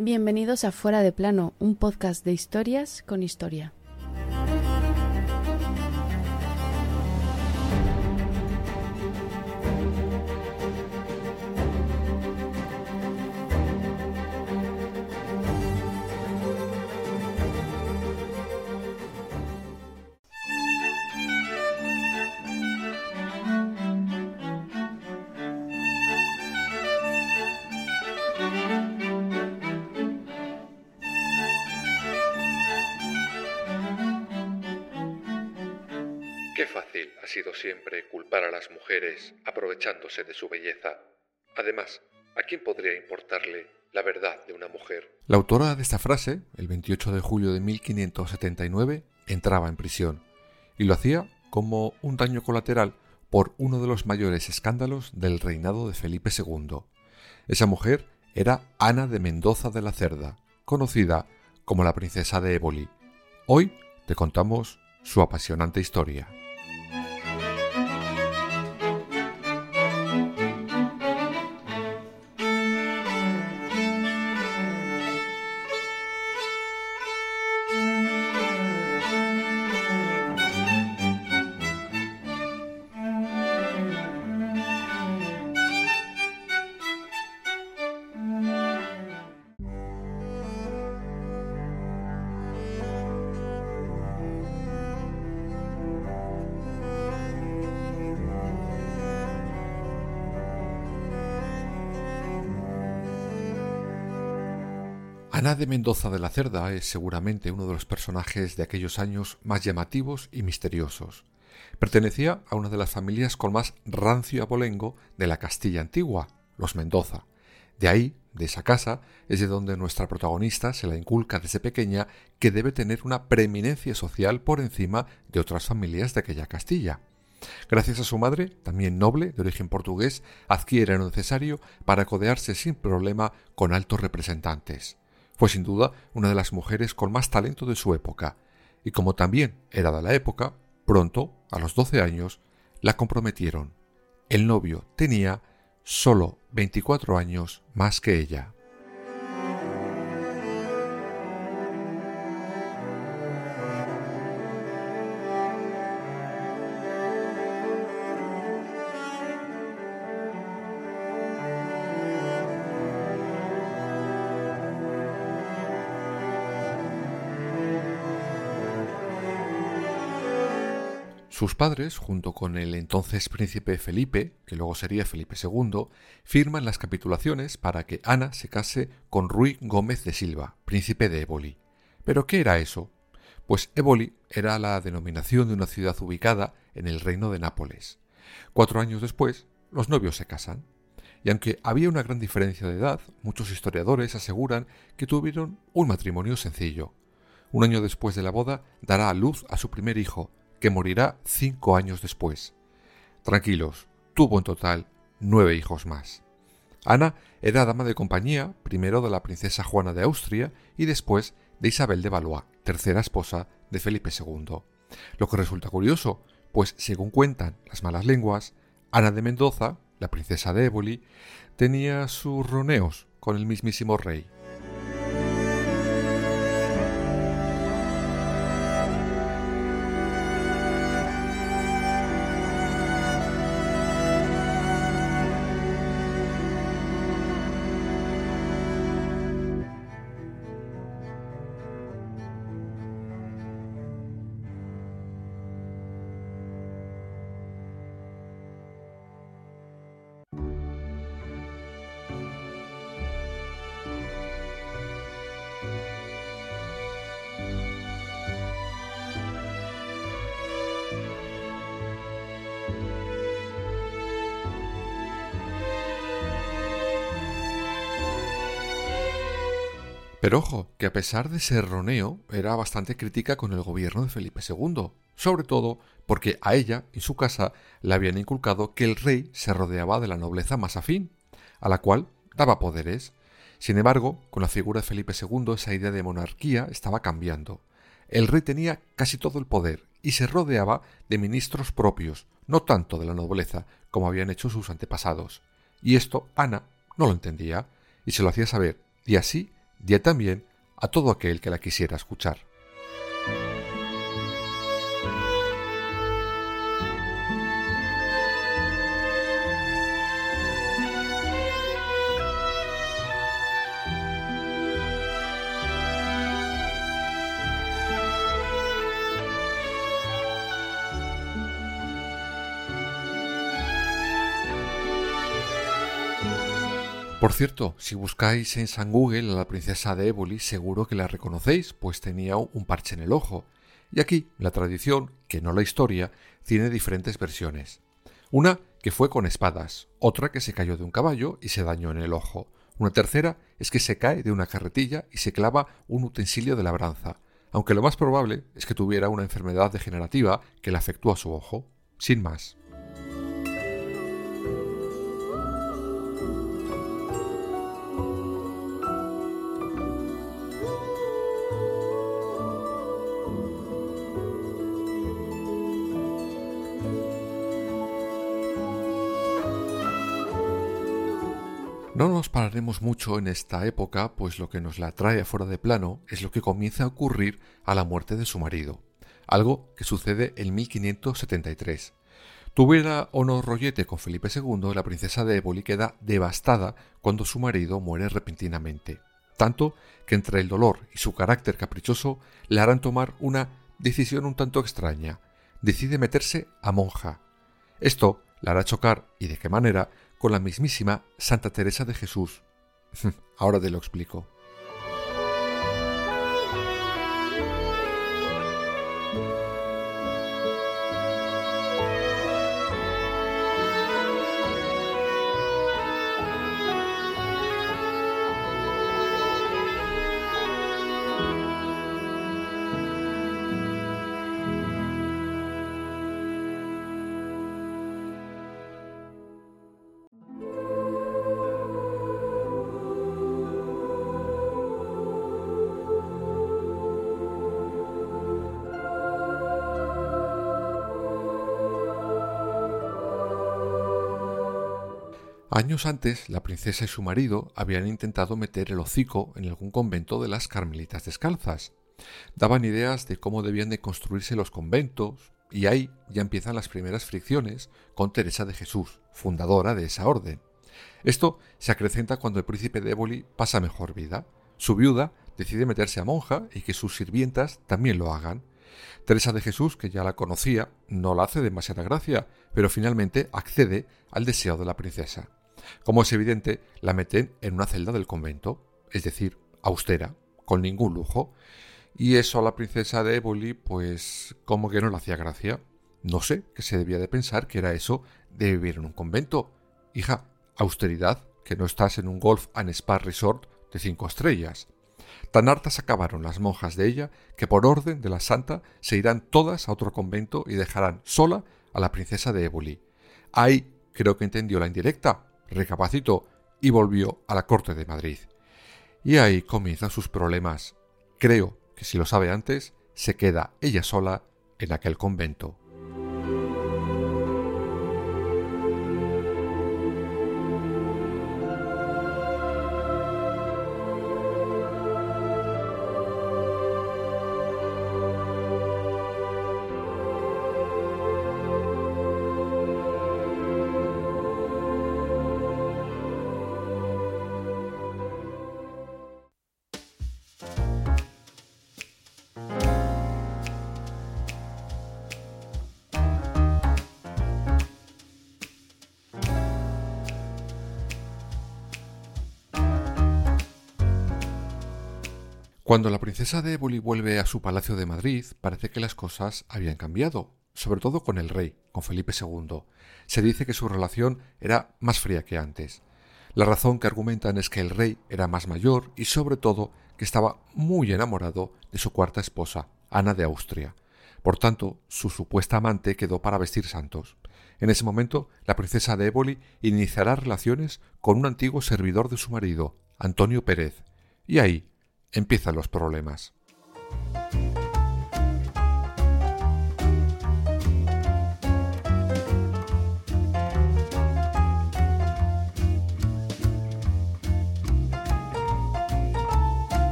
Bienvenidos a Fuera de Plano, un podcast de historias con historia. Qué fácil ha sido siempre culpar a las mujeres aprovechándose de su belleza. Además, ¿a quién podría importarle la verdad de una mujer? La autora de esta frase, el 28 de julio de 1579, entraba en prisión y lo hacía como un daño colateral por uno de los mayores escándalos del reinado de Felipe II. Esa mujer era Ana de Mendoza de la Cerda, conocida como la princesa de Éboli. Hoy te contamos su apasionante historia. Ana de Mendoza de la Cerda es seguramente uno de los personajes de aquellos años más llamativos y misteriosos. Pertenecía a una de las familias con más rancio abolengo de la Castilla antigua, los Mendoza. De ahí, de esa casa, es de donde nuestra protagonista se la inculca desde pequeña que debe tener una preeminencia social por encima de otras familias de aquella Castilla. Gracias a su madre, también noble, de origen portugués, adquiere lo necesario para codearse sin problema con altos representantes. Fue sin duda una de las mujeres con más talento de su época, y como también era de la época, pronto, a los doce años, la comprometieron. El novio tenía solo 24 años más que ella. Sus padres, junto con el entonces príncipe Felipe, que luego sería Felipe II, firman las capitulaciones para que Ana se case con Ruy Gómez de Silva, príncipe de Éboli. ¿Pero qué era eso? Pues Éboli era la denominación de una ciudad ubicada en el reino de Nápoles. Cuatro años después, los novios se casan. Y aunque había una gran diferencia de edad, muchos historiadores aseguran que tuvieron un matrimonio sencillo. Un año después de la boda dará a luz a su primer hijo, que morirá cinco años después. Tranquilos, tuvo en total nueve hijos más. Ana era dama de compañía, primero de la princesa Juana de Austria y después de Isabel de Valois, tercera esposa de Felipe II. Lo que resulta curioso, pues según cuentan las malas lenguas, Ana de Mendoza, la princesa de Éboli, tenía sus roneos con el mismísimo rey. Pero ojo, que a pesar de ser roneo, era bastante crítica con el gobierno de Felipe II, sobre todo porque a ella y su casa le habían inculcado que el rey se rodeaba de la nobleza más afín, a la cual daba poderes. Sin embargo, con la figura de Felipe II esa idea de monarquía estaba cambiando. El rey tenía casi todo el poder y se rodeaba de ministros propios, no tanto de la nobleza como habían hecho sus antepasados. Y esto Ana no lo entendía y se lo hacía saber, y así y también a todo aquel que la quisiera escuchar. Por cierto, si buscáis en San Google a la princesa de Éboli, seguro que la reconocéis, pues tenía un parche en el ojo. Y aquí la tradición, que no la historia, tiene diferentes versiones. Una que fue con espadas, otra que se cayó de un caballo y se dañó en el ojo. Una tercera es que se cae de una carretilla y se clava un utensilio de labranza, aunque lo más probable es que tuviera una enfermedad degenerativa que le afectó a su ojo. Sin más. No nos pararemos mucho en esta época, pues lo que nos la trae afuera de plano es lo que comienza a ocurrir a la muerte de su marido, algo que sucede en 1573. Tuviera o no rollete con Felipe II, la princesa de Éboli queda devastada cuando su marido muere repentinamente, tanto que entre el dolor y su carácter caprichoso le harán tomar una decisión un tanto extraña. Decide meterse a monja. Esto la hará chocar, y de qué manera, con la mismísima Santa Teresa de Jesús. Ahora te lo explico. Años antes, la princesa y su marido habían intentado meter el hocico en algún convento de las Carmelitas Descalzas. Daban ideas de cómo debían de construirse los conventos, y ahí ya empiezan las primeras fricciones con Teresa de Jesús, fundadora de esa orden. Esto se acrecenta cuando el príncipe de pasa mejor vida. Su viuda decide meterse a monja y que sus sirvientas también lo hagan. Teresa de Jesús, que ya la conocía, no la hace demasiada gracia, pero finalmente accede al deseo de la princesa. Como es evidente, la meten en una celda del convento, es decir, austera, con ningún lujo, y eso a la princesa de Éboli, pues como que no le hacía gracia. No sé qué se debía de pensar que era eso de vivir en un convento. Hija, austeridad, que no estás en un golf and spa resort de cinco estrellas. Tan hartas acabaron las monjas de ella que por orden de la santa se irán todas a otro convento y dejarán sola a la princesa de Éboli. Ahí creo que entendió la indirecta, recapacitó y volvió a la corte de Madrid. Y ahí comienzan sus problemas. Creo que si lo sabe antes, se queda ella sola en aquel convento. Cuando la princesa de Éboli vuelve a su palacio de Madrid, parece que las cosas habían cambiado, sobre todo con el rey, con Felipe II. Se dice que su relación era más fría que antes. La razón que argumentan es que el rey era más mayor y sobre todo que estaba muy enamorado de su cuarta esposa, Ana de Austria. Por tanto, su supuesta amante quedó para vestir santos. En ese momento, la princesa de Éboli iniciará relaciones con un antiguo servidor de su marido, Antonio Pérez, y ahí empiezan los problemas.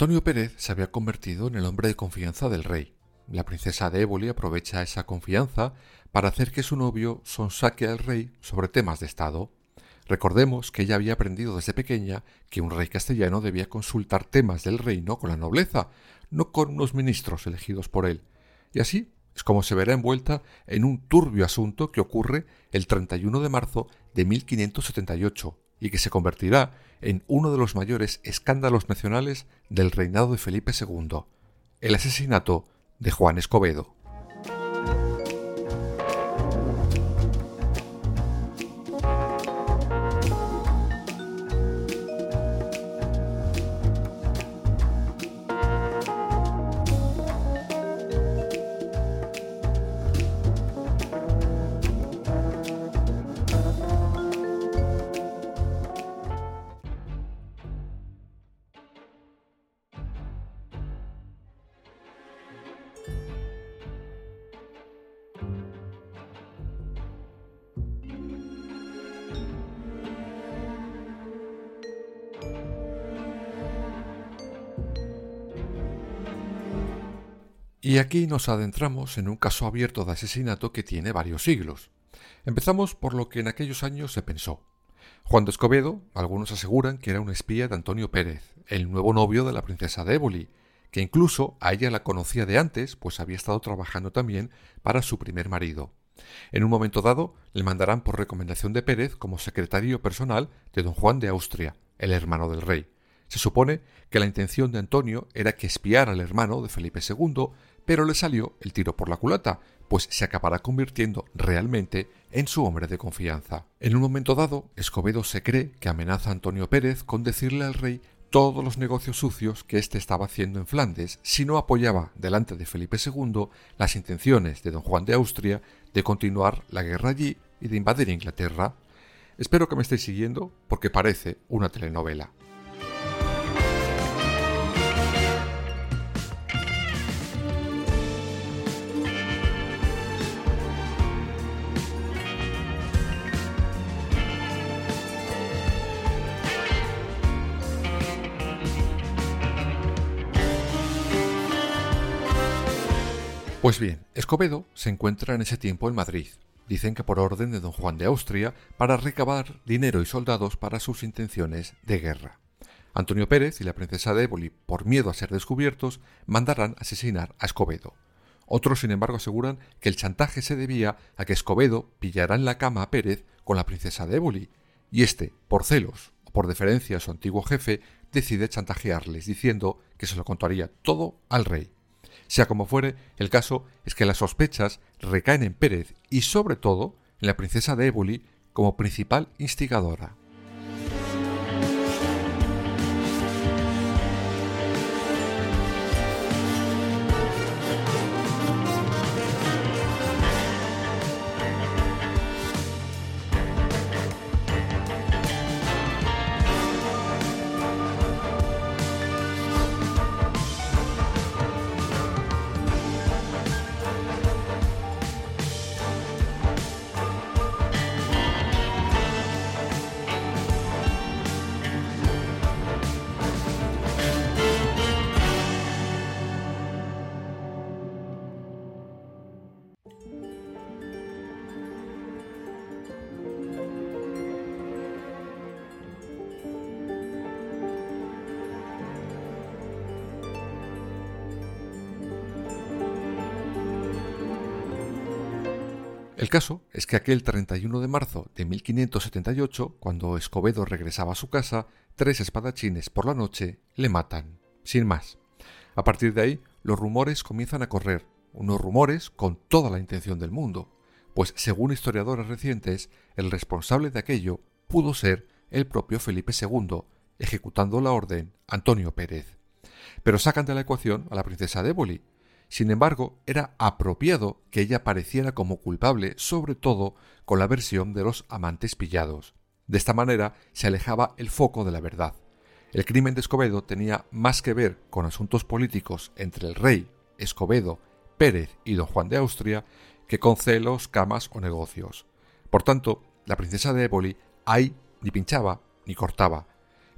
Antonio Pérez se había convertido en el hombre de confianza del rey, la princesa de Éboli aprovecha esa confianza para hacer que su novio sonsaque al rey sobre temas de Estado. Recordemos que ella había aprendido desde pequeña que un rey castellano debía consultar temas del reino con la nobleza, no con unos ministros elegidos por él. Y así es como se verá envuelta en un turbio asunto que ocurre el 31 de marzo de 1578 y que se convertirá en uno de los mayores escándalos nacionales del reinado de Felipe II, el asesinato de Juan Escobedo. Y aquí nos adentramos en un caso abierto de asesinato que tiene varios siglos. Empezamos por lo que en aquellos años se pensó. Juan de Escobedo, algunos aseguran que era un espía de Antonio Pérez, el nuevo novio de la princesa de Éboli, que incluso a ella la conocía de antes, pues había estado trabajando también para su primer marido. En un momento dado le mandarán por recomendación de Pérez como secretario personal de don Juan de Austria, el hermano del rey. Se supone que la intención de Antonio era que espiara al hermano de Felipe II pero le salió el tiro por la culata, pues se acabará convirtiendo realmente en su hombre de confianza. En un momento dado, Escobedo se cree que amenaza a Antonio Pérez con decirle al rey todos los negocios sucios que éste estaba haciendo en Flandes si no apoyaba delante de Felipe II las intenciones de don Juan de Austria de continuar la guerra allí y de invadir Inglaterra. Espero que me estéis siguiendo porque parece una telenovela. Pues bien, Escobedo se encuentra en ese tiempo en Madrid. Dicen que por orden de don Juan de Austria para recabar dinero y soldados para sus intenciones de guerra. Antonio Pérez y la princesa de Éboli, por miedo a ser descubiertos, mandarán asesinar a Escobedo. Otros, sin embargo, aseguran que el chantaje se debía a que Escobedo pillará en la cama a Pérez con la princesa de Éboli, y éste, por celos o por deferencia a su antiguo jefe, decide chantajearles diciendo que se lo contaría todo al rey. Sea como fuere, el caso es que las sospechas recaen en Pérez y sobre todo en la princesa de Éboli como principal instigadora. El caso es que aquel 31 de marzo de 1578, cuando Escobedo regresaba a su casa, tres espadachines por la noche le matan, sin más. A partir de ahí, los rumores comienzan a correr, unos rumores con toda la intención del mundo, pues según historiadores recientes, el responsable de aquello pudo ser el propio Felipe II, ejecutando la orden Antonio Pérez. Pero sacan de la ecuación a la princesa de Éboli, sin embargo, era apropiado que ella pareciera como culpable, sobre todo con la versión de los amantes pillados. De esta manera se alejaba el foco de la verdad. El crimen de Escobedo tenía más que ver con asuntos políticos entre el rey, Escobedo, Pérez y don Juan de Austria que con celos, camas o negocios. Por tanto, la princesa de Éboli ahí ni pinchaba ni cortaba.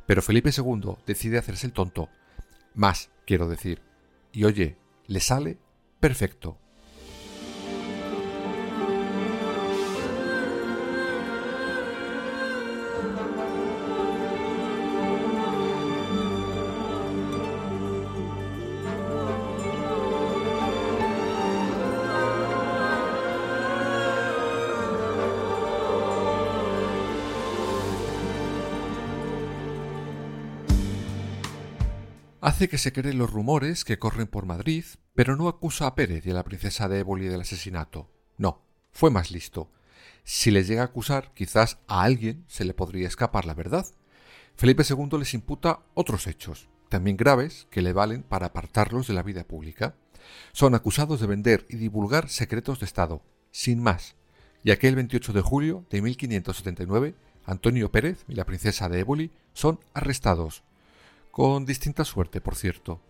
Pero Felipe II decide hacerse el tonto Más, quiero decir. Y oye, le sale perfecto. Que se creen los rumores que corren por Madrid, pero no acusa a Pérez y a la princesa de Éboli del asesinato. No, fue más listo. Si les llega a acusar, quizás a alguien se le podría escapar la verdad. Felipe II les imputa otros hechos, también graves, que le valen para apartarlos de la vida pública. Son acusados de vender y divulgar secretos de Estado, sin más. Y aquel 28 de julio de 1579, Antonio Pérez y la princesa de Éboli son arrestados con distinta suerte, por cierto.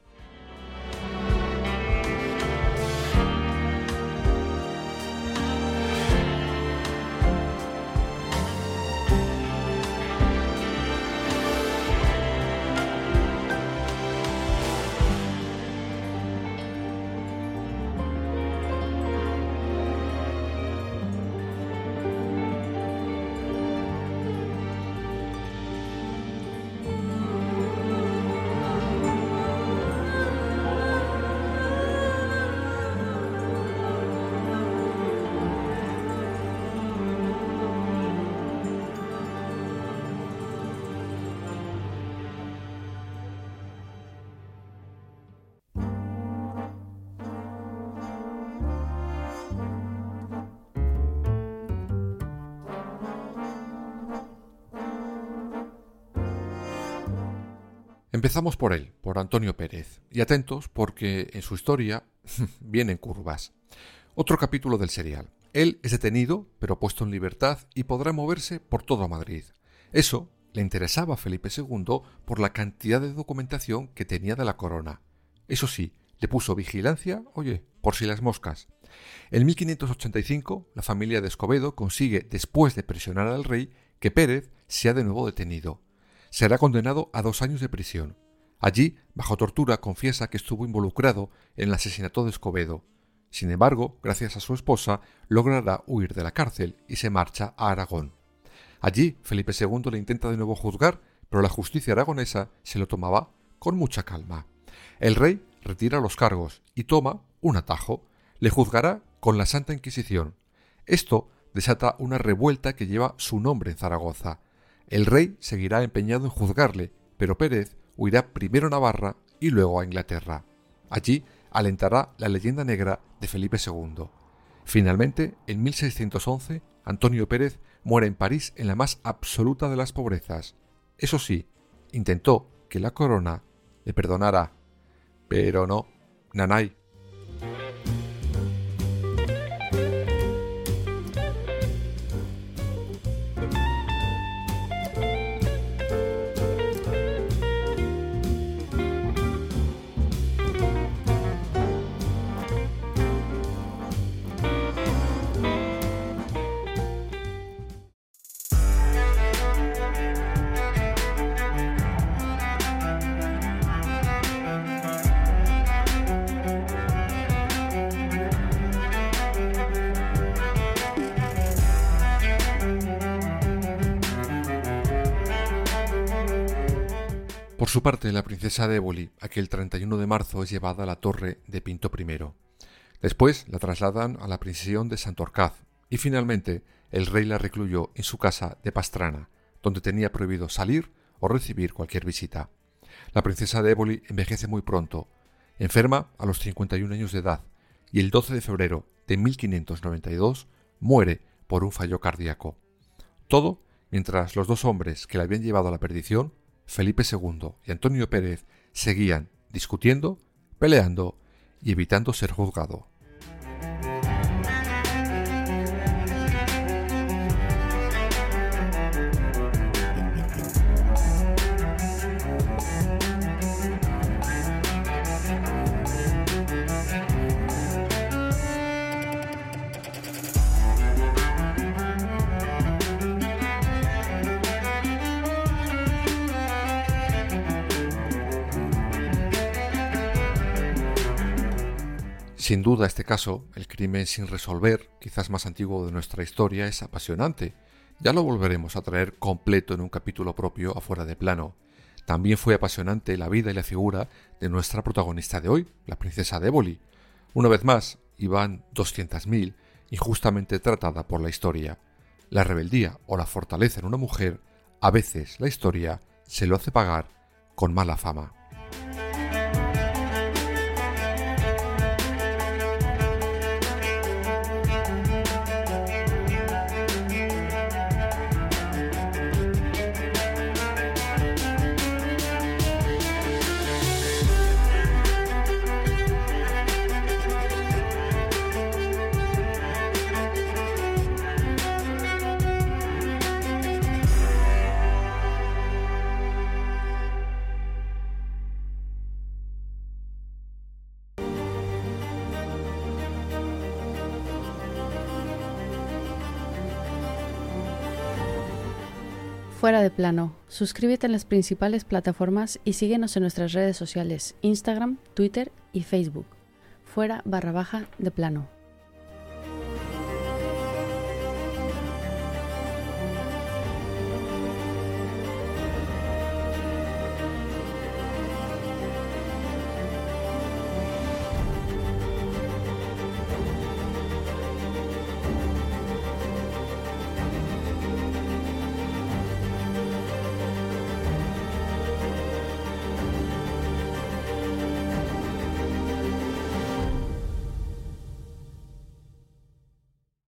Empezamos por él, por Antonio Pérez, y atentos porque en su historia vienen curvas. Otro capítulo del serial. Él es detenido, pero puesto en libertad y podrá moverse por todo Madrid. Eso le interesaba a Felipe II por la cantidad de documentación que tenía de la corona. Eso sí, le puso vigilancia, oye, por si las moscas. En 1585, la familia de Escobedo consigue, después de presionar al rey, que Pérez sea de nuevo detenido será condenado a dos años de prisión. Allí, bajo tortura, confiesa que estuvo involucrado en el asesinato de Escobedo. Sin embargo, gracias a su esposa, logrará huir de la cárcel y se marcha a Aragón. Allí, Felipe II le intenta de nuevo juzgar, pero la justicia aragonesa se lo tomaba con mucha calma. El rey retira los cargos y toma un atajo. Le juzgará con la Santa Inquisición. Esto desata una revuelta que lleva su nombre en Zaragoza. El rey seguirá empeñado en juzgarle, pero Pérez huirá primero a Navarra y luego a Inglaterra. Allí alentará la leyenda negra de Felipe II. Finalmente, en 1611, Antonio Pérez muere en París en la más absoluta de las pobrezas. Eso sí, intentó que la corona le perdonara. Pero no, Nanay su parte, la princesa de Éboli, aquel 31 de marzo, es llevada a la torre de Pinto I. Después la trasladan a la prisión de Santorcaz y finalmente el rey la recluyó en su casa de Pastrana, donde tenía prohibido salir o recibir cualquier visita. La princesa de Éboli envejece muy pronto, enferma a los 51 años de edad y el 12 de febrero de 1592 muere por un fallo cardíaco. Todo mientras los dos hombres que la habían llevado a la perdición Felipe II y Antonio Pérez seguían discutiendo, peleando y evitando ser juzgado. Sin duda este caso, el crimen sin resolver, quizás más antiguo de nuestra historia, es apasionante. Ya lo volveremos a traer completo en un capítulo propio afuera de plano. También fue apasionante la vida y la figura de nuestra protagonista de hoy, la princesa de Éboli. Una vez más, iban 200.000, injustamente tratada por la historia. La rebeldía o la fortaleza en una mujer, a veces la historia se lo hace pagar con mala fama. Fuera de plano. Suscríbete en las principales plataformas y síguenos en nuestras redes sociales, Instagram, Twitter y Facebook. Fuera barra baja de plano.